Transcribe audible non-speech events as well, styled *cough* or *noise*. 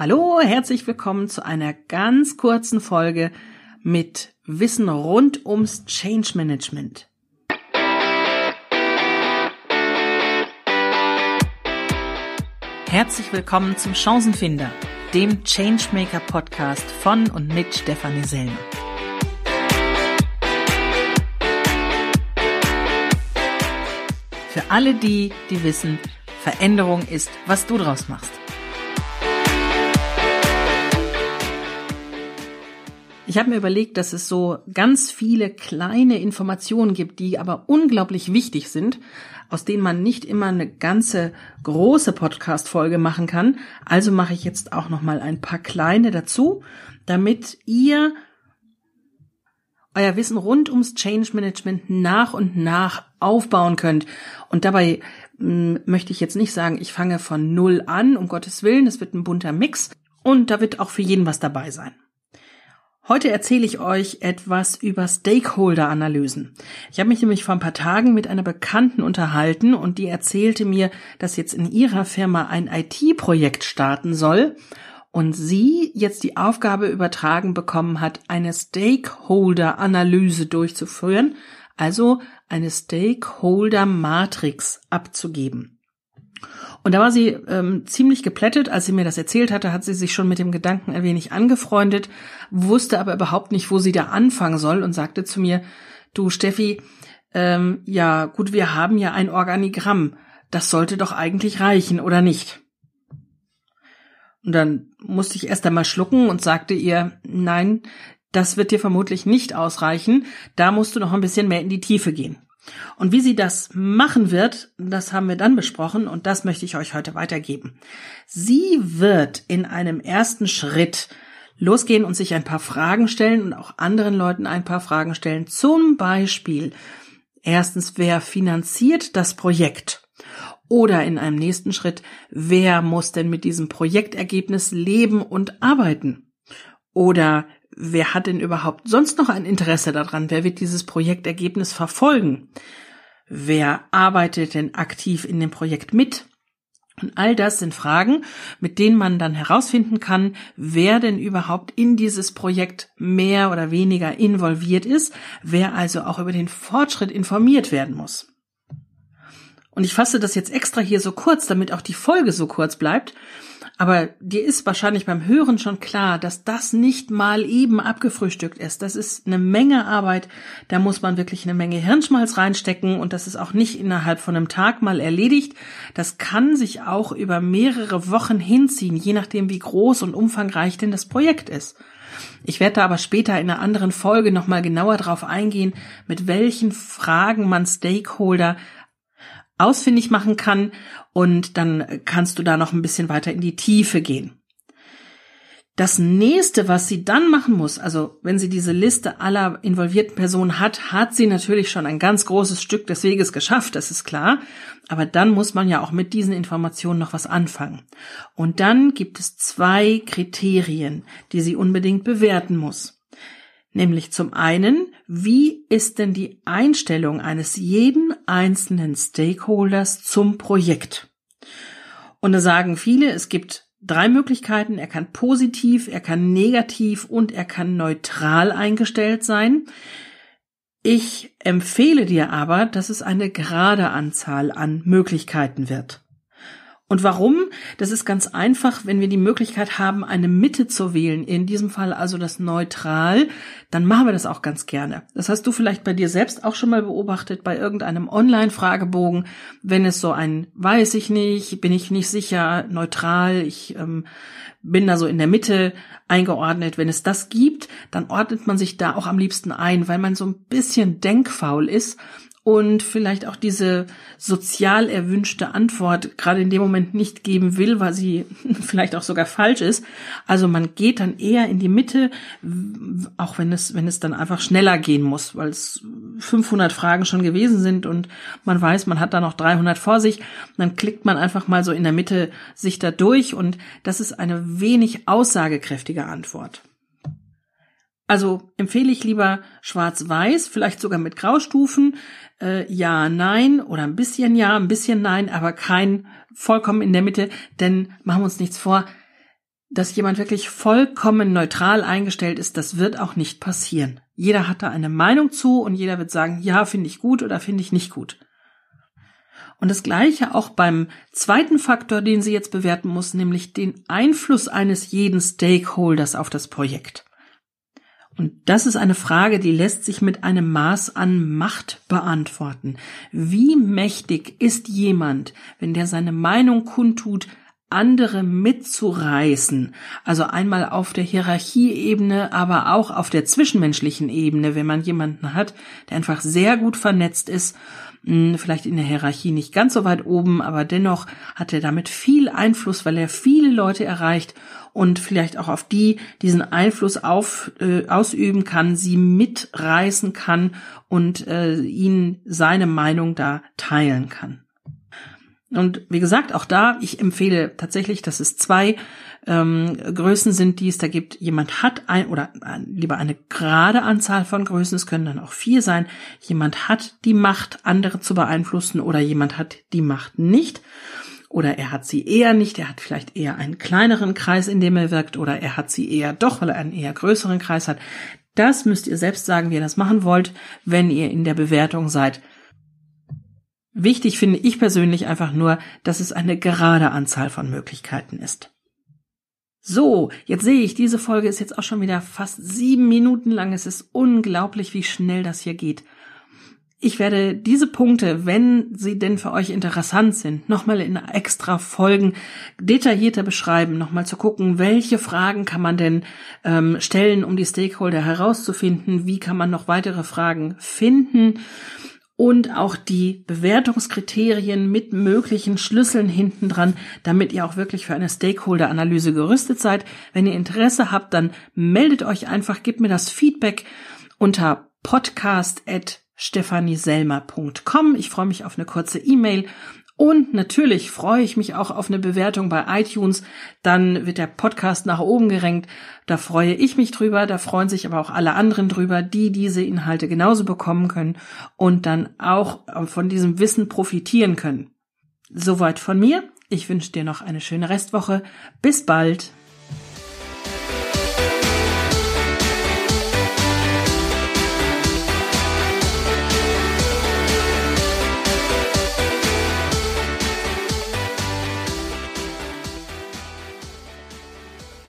Hallo, herzlich willkommen zu einer ganz kurzen Folge mit Wissen rund ums Change Management. Herzlich willkommen zum Chancenfinder, dem Changemaker Podcast von und mit Stefanie Selmer. Für alle die, die wissen, Veränderung ist, was du draus machst. Ich habe mir überlegt, dass es so ganz viele kleine Informationen gibt, die aber unglaublich wichtig sind, aus denen man nicht immer eine ganze große Podcast-Folge machen kann. Also mache ich jetzt auch noch mal ein paar kleine dazu, damit ihr euer Wissen rund ums Change Management nach und nach aufbauen könnt. Und dabei hm, möchte ich jetzt nicht sagen, ich fange von null an, um Gottes Willen, es wird ein bunter Mix und da wird auch für jeden was dabei sein. Heute erzähle ich euch etwas über Stakeholder-Analysen. Ich habe mich nämlich vor ein paar Tagen mit einer Bekannten unterhalten und die erzählte mir, dass jetzt in ihrer Firma ein IT-Projekt starten soll und sie jetzt die Aufgabe übertragen bekommen hat, eine Stakeholder-Analyse durchzuführen, also eine Stakeholder-Matrix abzugeben. Und da war sie ähm, ziemlich geplättet. Als sie mir das erzählt hatte, hat sie sich schon mit dem Gedanken ein wenig angefreundet, wusste aber überhaupt nicht, wo sie da anfangen soll und sagte zu mir, du Steffi, ähm, ja gut, wir haben ja ein Organigramm. Das sollte doch eigentlich reichen, oder nicht? Und dann musste ich erst einmal schlucken und sagte ihr, nein, das wird dir vermutlich nicht ausreichen. Da musst du noch ein bisschen mehr in die Tiefe gehen. Und wie sie das machen wird, das haben wir dann besprochen und das möchte ich euch heute weitergeben. Sie wird in einem ersten Schritt losgehen und sich ein paar Fragen stellen und auch anderen Leuten ein paar Fragen stellen. Zum Beispiel, erstens, wer finanziert das Projekt? Oder in einem nächsten Schritt, wer muss denn mit diesem Projektergebnis leben und arbeiten? Oder wer hat denn überhaupt sonst noch ein Interesse daran? Wer wird dieses Projektergebnis verfolgen? Wer arbeitet denn aktiv in dem Projekt mit? Und all das sind Fragen, mit denen man dann herausfinden kann, wer denn überhaupt in dieses Projekt mehr oder weniger involviert ist, wer also auch über den Fortschritt informiert werden muss. Und ich fasse das jetzt extra hier so kurz, damit auch die Folge so kurz bleibt, aber dir ist wahrscheinlich beim Hören schon klar, dass das nicht mal eben abgefrühstückt ist. Das ist eine Menge Arbeit. Da muss man wirklich eine Menge Hirnschmalz reinstecken und das ist auch nicht innerhalb von einem Tag mal erledigt. Das kann sich auch über mehrere Wochen hinziehen, je nachdem, wie groß und umfangreich denn das Projekt ist. Ich werde da aber später in einer anderen Folge nochmal genauer drauf eingehen, mit welchen Fragen man Stakeholder ausfindig machen kann und dann kannst du da noch ein bisschen weiter in die Tiefe gehen. Das nächste, was sie dann machen muss, also wenn sie diese Liste aller involvierten Personen hat, hat sie natürlich schon ein ganz großes Stück des Weges geschafft, das ist klar. Aber dann muss man ja auch mit diesen Informationen noch was anfangen. Und dann gibt es zwei Kriterien, die sie unbedingt bewerten muss. Nämlich zum einen, wie ist denn die Einstellung eines jeden einzelnen Stakeholders zum Projekt? Und da sagen viele, es gibt drei Möglichkeiten. Er kann positiv, er kann negativ und er kann neutral eingestellt sein. Ich empfehle dir aber, dass es eine gerade Anzahl an Möglichkeiten wird. Und warum? Das ist ganz einfach, wenn wir die Möglichkeit haben, eine Mitte zu wählen, in diesem Fall also das Neutral, dann machen wir das auch ganz gerne. Das hast du vielleicht bei dir selbst auch schon mal beobachtet, bei irgendeinem Online-Fragebogen, wenn es so ein weiß ich nicht, bin ich nicht sicher, neutral, ich ähm, bin da so in der Mitte eingeordnet. Wenn es das gibt, dann ordnet man sich da auch am liebsten ein, weil man so ein bisschen denkfaul ist und vielleicht auch diese sozial erwünschte Antwort gerade in dem Moment nicht geben will, weil sie *laughs* vielleicht auch sogar falsch ist. Also man geht dann eher in die Mitte, auch wenn es, wenn es dann einfach schneller gehen muss, weil es 500 Fragen schon gewesen sind und man weiß, man hat da noch 300 vor sich. Dann klickt man einfach mal so in der Mitte sich da durch und das ist eine wenig aussagekräftige Antwort. Also empfehle ich lieber schwarz-weiß, vielleicht sogar mit Graustufen, äh, ja, nein oder ein bisschen ja, ein bisschen nein, aber kein vollkommen in der Mitte, denn machen wir uns nichts vor, dass jemand wirklich vollkommen neutral eingestellt ist, das wird auch nicht passieren. Jeder hat da eine Meinung zu und jeder wird sagen, ja, finde ich gut oder finde ich nicht gut. Und das Gleiche auch beim zweiten Faktor, den sie jetzt bewerten muss, nämlich den Einfluss eines jeden Stakeholders auf das Projekt. Und das ist eine Frage, die lässt sich mit einem Maß an Macht beantworten. Wie mächtig ist jemand, wenn der seine Meinung kundtut, andere mitzureißen. Also einmal auf der Hierarchieebene, aber auch auf der zwischenmenschlichen Ebene, wenn man jemanden hat, der einfach sehr gut vernetzt ist, hm, vielleicht in der Hierarchie nicht ganz so weit oben, aber dennoch hat er damit viel Einfluss, weil er viele Leute erreicht und vielleicht auch auf die diesen Einfluss auf, äh, ausüben kann, sie mitreißen kann und äh, ihnen seine Meinung da teilen kann. Und wie gesagt, auch da, ich empfehle tatsächlich, dass es zwei ähm, Größen sind, die es da gibt. Jemand hat ein oder ein, lieber eine gerade Anzahl von Größen, es können dann auch vier sein. Jemand hat die Macht, andere zu beeinflussen oder jemand hat die Macht nicht. Oder er hat sie eher nicht, er hat vielleicht eher einen kleineren Kreis, in dem er wirkt, oder er hat sie eher doch, weil er einen eher größeren Kreis hat. Das müsst ihr selbst sagen, wie ihr das machen wollt, wenn ihr in der Bewertung seid. Wichtig finde ich persönlich einfach nur, dass es eine gerade Anzahl von Möglichkeiten ist. So, jetzt sehe ich, diese Folge ist jetzt auch schon wieder fast sieben Minuten lang. Es ist unglaublich, wie schnell das hier geht. Ich werde diese Punkte, wenn sie denn für euch interessant sind, nochmal in extra Folgen detaillierter beschreiben, nochmal zu gucken, welche Fragen kann man denn ähm, stellen, um die Stakeholder herauszufinden, wie kann man noch weitere Fragen finden und auch die Bewertungskriterien mit möglichen Schlüsseln hinten dran, damit ihr auch wirklich für eine Stakeholder-Analyse gerüstet seid. Wenn ihr Interesse habt, dann meldet euch einfach, gebt mir das Feedback unter podcast.stephanieselmer.com. Ich freue mich auf eine kurze E-Mail und natürlich freue ich mich auch auf eine Bewertung bei iTunes. Dann wird der Podcast nach oben gerenkt. Da freue ich mich drüber. Da freuen sich aber auch alle anderen drüber, die diese Inhalte genauso bekommen können und dann auch von diesem Wissen profitieren können. Soweit von mir. Ich wünsche dir noch eine schöne Restwoche. Bis bald.